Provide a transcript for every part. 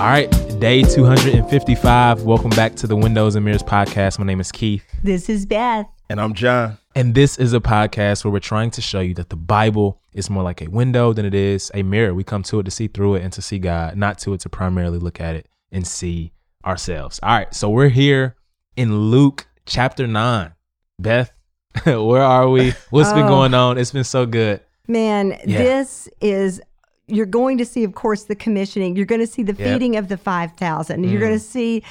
All right, day 255. Welcome back to the Windows and Mirrors podcast. My name is Keith. This is Beth. And I'm John. And this is a podcast where we're trying to show you that the Bible is more like a window than it is a mirror. We come to it to see through it and to see God, not to it to primarily look at it and see ourselves. All right, so we're here in Luke chapter 9. Beth, where are we? What's been Oh. going on? It's been so good. Man, Yeah. this is you're going to see, of course, the commissioning. You're going to see the Yep. feeding of the five thousand. You're Mm. going to see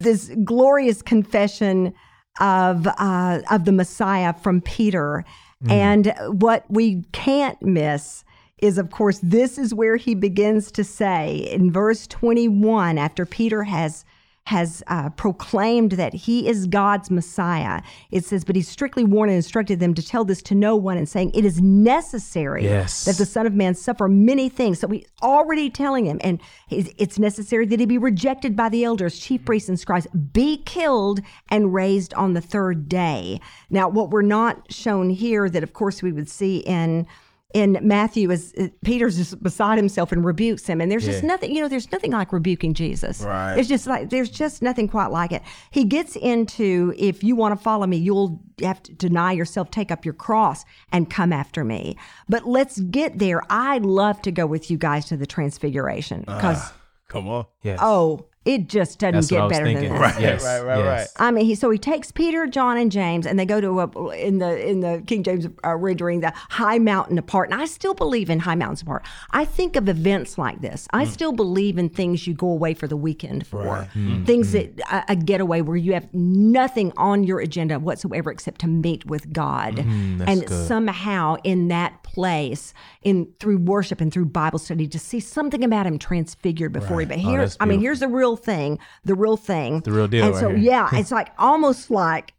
this glorious confession of uh, of the Messiah from Peter. Mm. And what we can't miss is, of course, this is where he begins to say in verse 21, after Peter has has uh, proclaimed that he is God's Messiah. It says, but he strictly warned and instructed them to tell this to no one and saying, it is necessary Yes. that the Son of Man suffer many things. So we already telling him, and it's it's necessary that he be rejected by the elders, chief priests, and scribes, be killed and raised on the third day. Now, what we're not shown here, that of course we would see in in Matthew, is uh, Peter's just beside himself and rebukes him, and there's just nothing, you know, there's nothing like rebuking Jesus. Right. There's just like there's just nothing quite like it. He gets into if you want to follow me, you'll have to deny yourself, take up your cross, and come after me. But let's get there. I'd love to go with you guys to the transfiguration because Come on. Yes. oh, it just doesn't That's get better thinking. than Right, this. Yes, right, right, yes. I mean, he so he takes Peter, John, and James, and they go to a, in the in the King James uh, rendering the high mountain apart. And I still believe in high mountains apart. I think of events like this. I mm. still believe in things you go away for the weekend for, mm-hmm. things that mm-hmm. a, a getaway where you have nothing on your agenda whatsoever except to meet with God, mm-hmm. and good. somehow in that place, in through worship and through Bible study, to see something about Him transfigured before you. But oh, here, that's I mean, here's the real thing, the real thing, The real deal And right so here. yeah, it's like almost like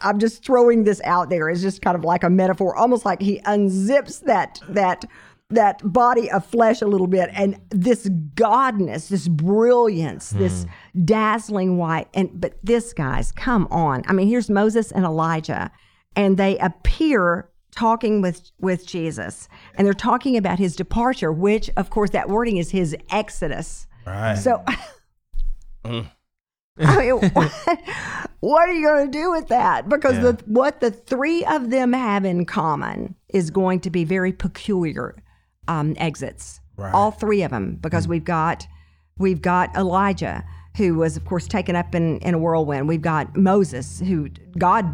I'm just throwing this out there. It's just kind of like a metaphor, almost like he unzips that that that body of flesh a little bit, and this godness, this brilliance, this Hmm. dazzling white. And but this guys, come on! I mean, here's Moses and Elijah, and they appear talking with with Jesus, and they're talking about his departure, which of course that wording is his exodus. Right. So. I mean, what, what are you going to do with that? Because the what the three of them have in common is going to be very peculiar um, exits. Right. All three of them, because we've got we've got Elijah, who was of course taken up in, in a whirlwind. We've got Moses, who God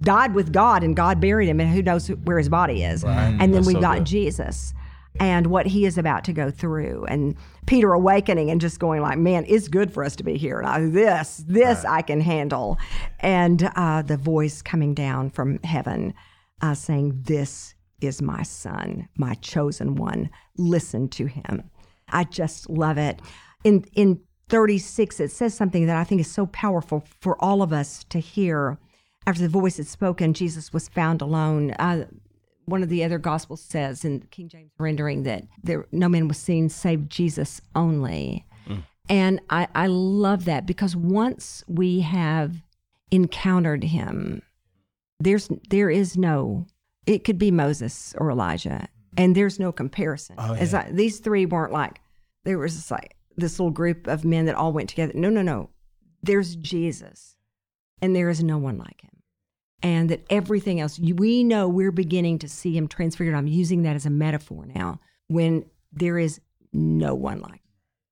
died with God, and God buried him, and who knows where his body is. And then That's we've so got good. Jesus and what he is about to go through and Peter awakening and just going like, man, it's good for us to be here. This, this I can handle. And uh, the voice coming down from heaven uh, saying, this is my son, my chosen one. Listen to him. I just love it. In, in 36, it says something that I think is so powerful for all of us to hear. After the voice had spoken, Jesus was found alone. Uh, one of the other gospels says in King James rendering that there no man was seen save Jesus only. Mm. And I, I love that because once we have encountered him, there's there is no it could be Moses or Elijah, and there's no comparison. Oh, As I, these three weren't like there was just like this little group of men that all went together. No, no, no. There's Jesus, and there is no one like him and that everything else we know we're beginning to see him transfigured i'm using that as a metaphor now when there is no one like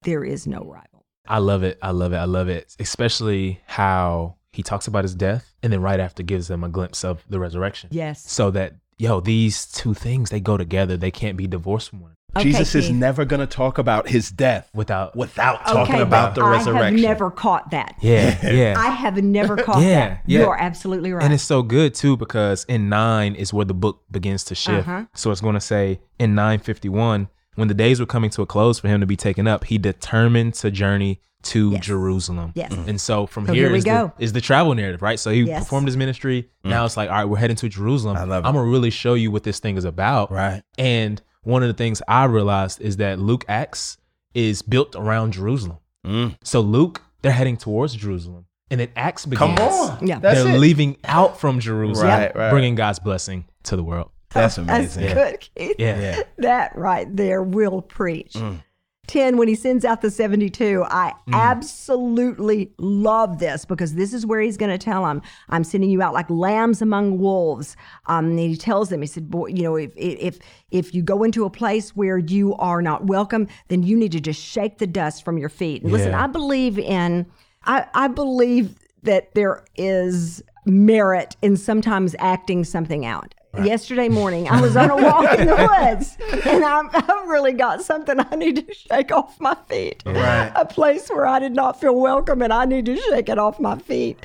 there is no rival I love it. I love it. I love it. Especially how he talks about his death and then right after gives them a glimpse of the resurrection. yes So that, yo, these two things, they go together. They can't be divorced from one another Okay, Jesus is never going to talk about his death without. without talking okay about but the i resurrection. have never caught that yeah, yeah. i have never caught Yeah, that yeah. you are absolutely right And it's so good too because in nine is where the book begins to shift. Uh-huh. So it's going to say in 951, when the days were coming to a close for him to be taken up, he determined to journey to Yes. Jerusalem. Yes. And so from So here here we is the, is the travel narrative, right? So he Yes. performed his ministry. Now it's like, all right, we're heading to Jerusalem. I love it. I'm going to really show you what this thing is about. Right. And one of the things I realized is that Luke Acts is built around Jerusalem. Mm. So Luke, they're heading towards Jerusalem. And then Acts begins. Come on. Yeah. That's they're it. leaving out from Jerusalem, Right, right. bringing God's blessing to the world. That's that's amazing. good Keith. Yeah. Yeah. that right there will preach Mm. 10 when he sends out the 72 i absolutely love this because this is where he's going to tell them i'm sending you out like lambs among wolves. Um, and he tells them he said boy you know if if if you go into a place where you are not welcome then you need to just shake the dust from your feet. And listen i believe in i i believe that there is merit in sometimes acting something out Yesterday morning, I was on a walk in the woods, and I'm, I've really got something I need to shake off my feet. Right. A place where I did not feel welcome, and I need to shake it off my feet.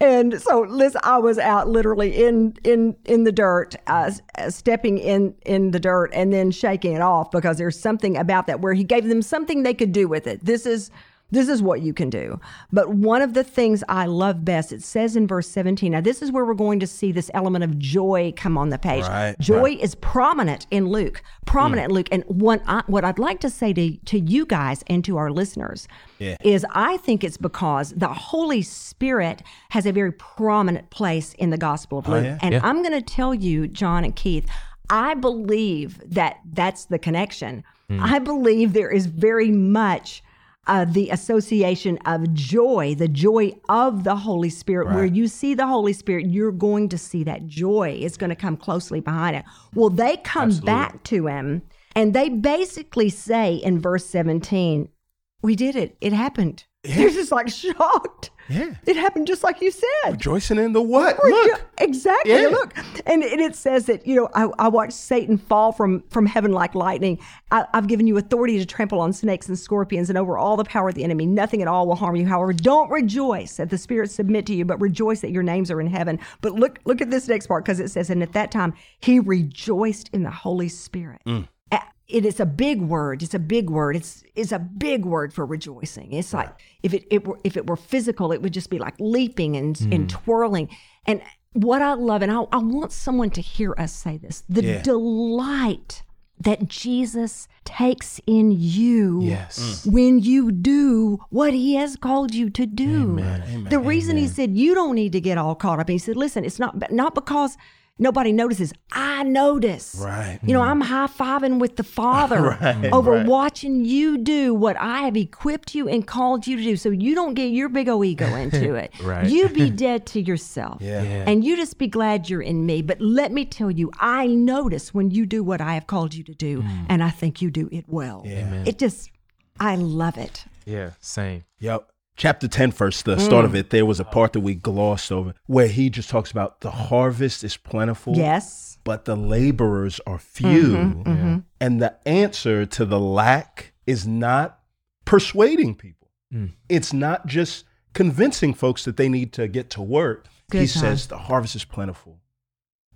And so, listen, I was out literally in in in the dirt, uh, stepping in in the dirt, and then shaking it off because there's something about that where he gave them something they could do with it. This is this is what you can do. But one of the things I love best, it says in verse 17. Now, this is where we're going to see this element of joy come on the page. Right, joy is prominent in Luke, prominent mm. in Luke. And what, I, what I'd like to say to, to you guys and to our listeners is I think it's because the Holy Spirit has a very prominent place in the Gospel of oh, Luke. yeah? And Yeah. I'm going to tell you, John and Keith, I believe that that's the connection. Hmm. I believe there is very much uh, the association of joy, the joy of the Holy Spirit. Where you see the Holy Spirit, you're going to see that joy. It's going to come closely behind it. Well, they come back to him and they basically say in verse 17, We did it. It happened. They're just like shocked. Yeah. It happened just like you said. Rejoicing in the what? Rejo- Look. exactly. Yeah. Look, and, and it says that you know I, I watched Satan fall from from heaven like lightning. I, I've given you authority to trample on snakes and scorpions and over all the power of the enemy. Nothing at all will harm you. However, don't rejoice that the spirits submit to you, but rejoice that your names are in heaven. But look look at this next part because it says, and at that time he rejoiced in the Holy Spirit. Mm. It is a big word. It's a big word. It's it's a big word for rejoicing. It's like if it, it were if it were physical, it would just be like leaping and and twirling. And what I love, and I, I want someone to hear us say this: the Yeah. delight that Jesus takes in you Yes. when you do what he has called you to do. The reason he said you don't need to get all caught up, he said, listen, it's not not because nobody notices. I notice. Right. You know, mm. I'm high fiving with the Father over right. watching you do what I have equipped you and called you to do. So you don't get your big old ego into it. Right. You be dead to yourself. Yeah. Yeah. And you just be glad you're in me. But let me tell you, I notice when you do what I have called you to do, mm. and I think you do it well. Yeah. It just, I love it. Yeah. Same. Yep. Chapter 10, first, the start of mm. it, there was a part that we glossed over where he just talks about the harvest is plentiful. Yes. But the laborers are mm-hmm, few. Mm-hmm. And the answer to the lack is not persuading people. Mm. It's not just convincing folks that they need to get to work. Good he time. says the harvest is plentiful.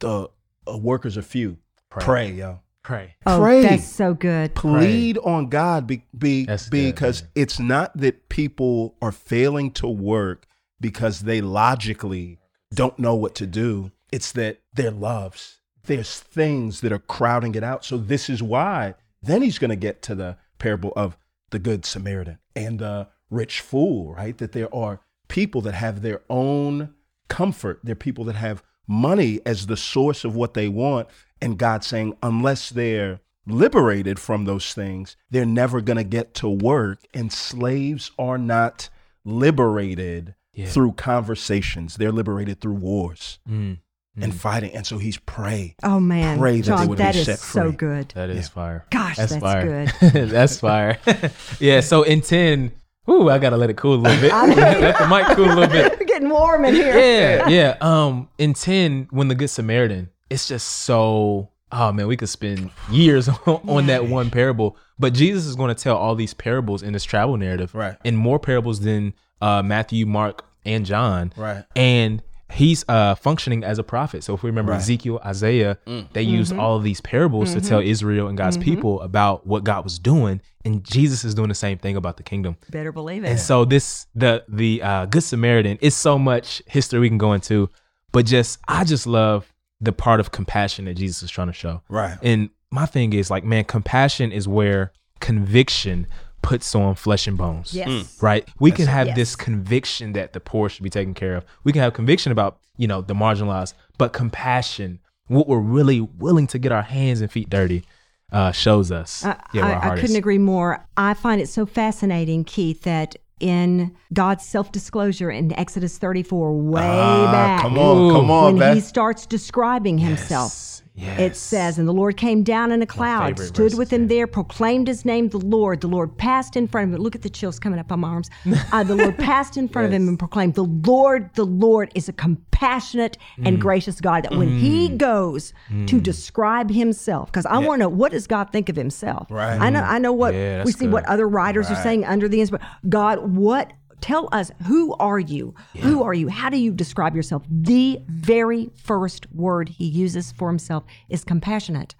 The uh, workers are few. Pray, yo. Pray. Oh, Pray. that's so good. plead on God be, be, That's good, because man. it's not that people are failing to work because they logically don't know what to do. It's that their loves, there's things that are crowding it out. So this is why. Then he's going to get to the parable of the good Samaritan and the rich fool, right? That there are people that have their own comfort. They're people that have money as the source of what they want. And God saying, unless they're liberated from those things, they're never going to get to work. And slaves are not liberated Yeah. through conversations, they're liberated through wars Mm. and fighting. And so he's pray. Oh, man. Pray that they John, would be that is set so free. good. That is fire. Gosh, that's fire. that's fire. yeah. So in ten, ooh, I gotta let it cool a little bit. let the mic cool a little bit. Getting warm in here. Yeah, yeah. Um, in ten, when the Good Samaritan, it's just so. Oh man, we could spend years on, on that one parable. But Jesus is going to tell all these parables in this travel narrative, Right. And more parables than uh, Matthew, Mark, and John, Right. And he's uh, functioning as a prophet. So if we remember Right. Ezekiel, Isaiah, they used Mm-hmm. all of these parables to tell Israel and God's people about what God was doing, and Jesus is doing the same thing about the kingdom. Better believe it. And so this the the uh, Good Samaritan is so much history we can go into, but just I just love the part of compassion that Jesus is trying to show. Right. And my thing is like, man, compassion is where conviction puts on flesh and bones. Yes. Right. We can have Yes. this conviction that the poor should be taken care of. We can have conviction about you know the marginalized, but compassion, what we're really willing to get our hands and feet dirty. uh, shows us. I, yeah, I, I couldn't agree more. I find it so fascinating, Keith, that in God's self disclosure in Exodus 34, way Ah, back, come on, come on, when Beth. he starts describing himself. Yes, It says, And the Lord came down in a cloud, stood with him yeah. there, proclaimed his name, the Lord. The Lord passed in front of him. Look at the chills coming up on my arms. Uh, the Lord passed in front of him and proclaimed, The Lord, the Lord is a compassionate Mm. and gracious God. That when he goes to describe himself, because I want to know what does God think of himself? Right. I know, I know what Yeah, we see what other writers are saying under the inspiration. God, what tell us who are you? Who are you? How do you describe yourself? The very first word he uses for himself is compassionate.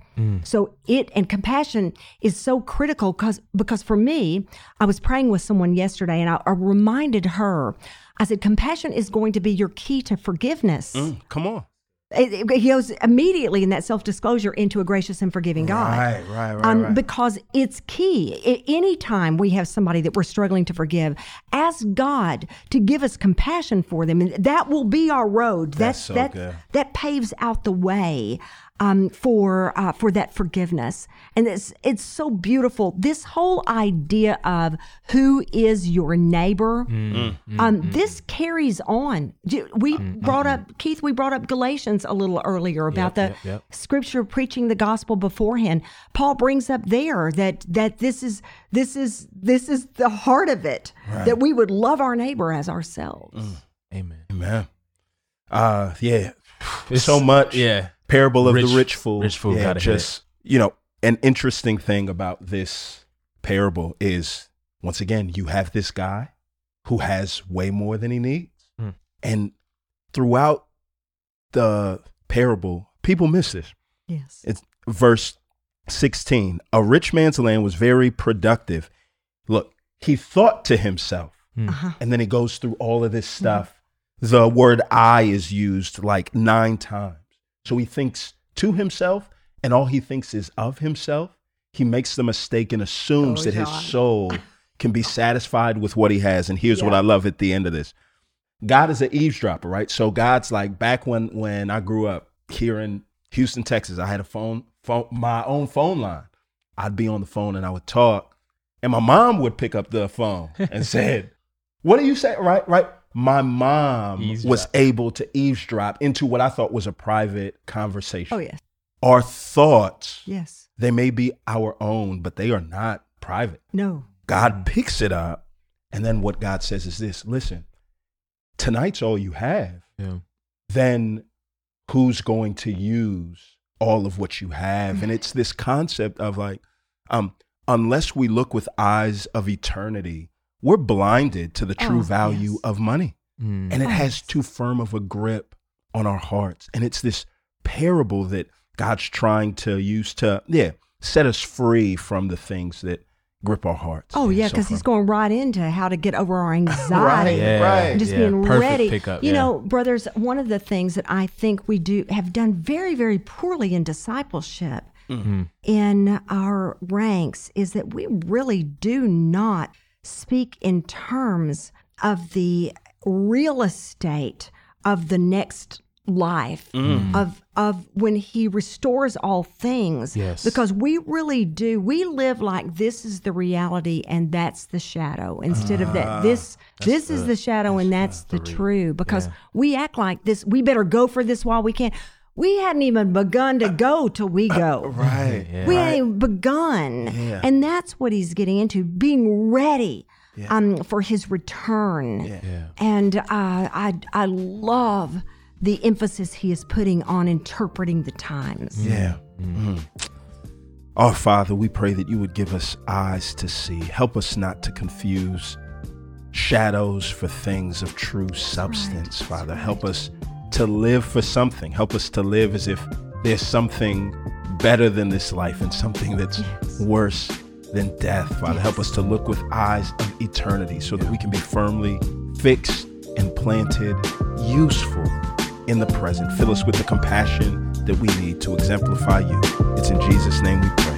So it and compassion is so critical because because for me i was praying with someone yesterday and I, I reminded her i said compassion is going to be your key to forgiveness. Mm, come on. It, it- he goes immediately in that self-disclosure into a gracious and forgiving god Right, right, right, um, right. because it's key. I- anytime we have somebody that we're struggling to forgive, ask God to give us compassion for them, and that will be our road. That's That so that good. that paves out the way um, for uh, for that forgiveness, and it's it's so beautiful. This whole idea of who is your neighbor, Mm, um, this carries on. J- We brought up Keith. We brought up Galatians a little earlier about the yep, yep. scripture preaching the gospel beforehand paul brings up there that that this is this is this is the heart of it that we would love our neighbor as ourselves Mm. Amen. Amen. Uh, yeah. It's- so much. Yeah. Parable of Rich- the rich fool. rich fool, Yeah, gotta hit just you know, an interesting thing about this parable is once again, you have this guy who has way more than he needs. Hmm. And throughout the parable, people miss this. yes It's verse 16. A rich man's land was very productive. Look, he thought to himself, uh-huh. and then he goes through all of this stuff. The word I is used like nine times. So he thinks to himself, and all he thinks is of himself. He makes the mistake and assumes Oh, that his soul can be satisfied with what he has. And here's what I love at the end of this God is an eavesdropper, right? So God's like back when when I grew up here in Houston, Texas, I had a phone, phone my own phone line. I'd be on the phone and I would talk, and my mom would pick up the phone and said, "What do you say?" Right, right. My mom was able to eavesdrop into what I thought was a private conversation. oh yes. Our thoughts, yes. they may be our own, but they are not private. no. God picks it up, and then what God says is this: Listen, tonight's all you have. Yeah. then who's going to use all of what you have? And it's this concept of like um unless we look with eyes of eternity we're blinded to the true Oh, value yes. of money Mm. and it Oh, has yes. too firm of a grip on our hearts and it's this parable that god's trying to use to yeah set us free from the things that grip our hearts oh yeah so because he's going right into how to get over our anxiety Right, right. just yeah. being Perfect ready. Pickup, you yeah. know, brothers, one of the things that I think we do have done very, very poorly in discipleship Mhm. in our ranks is that we really do not speak in terms of the real estate of the next life mm. of of when he restores all things. Yes. because we really do we live like this is the reality and that's the shadow instead of that ah, this this is the shadow and that's the true. Because we act like this we better go for this while we can we hadn't even begun to go till we go right Yeah. we hadn't even begun Yeah. and that's what he's getting into being ready um, for his return Yeah. and uh, I, I love the emphasis he is putting on interpreting the times Yeah. Mm. Our Father, we pray that you would give us eyes to see. Help us not to confuse shadows for things of true substance, Father. Help us to live for something. Help us to live as if there's something better than this life and something that's Yes. worse than death, Father. Help us to look with eyes of eternity so that we can be firmly fixed and planted, useful in the present. Fill us with the compassion that we need to exemplify you. It's in Jesus' name we pray.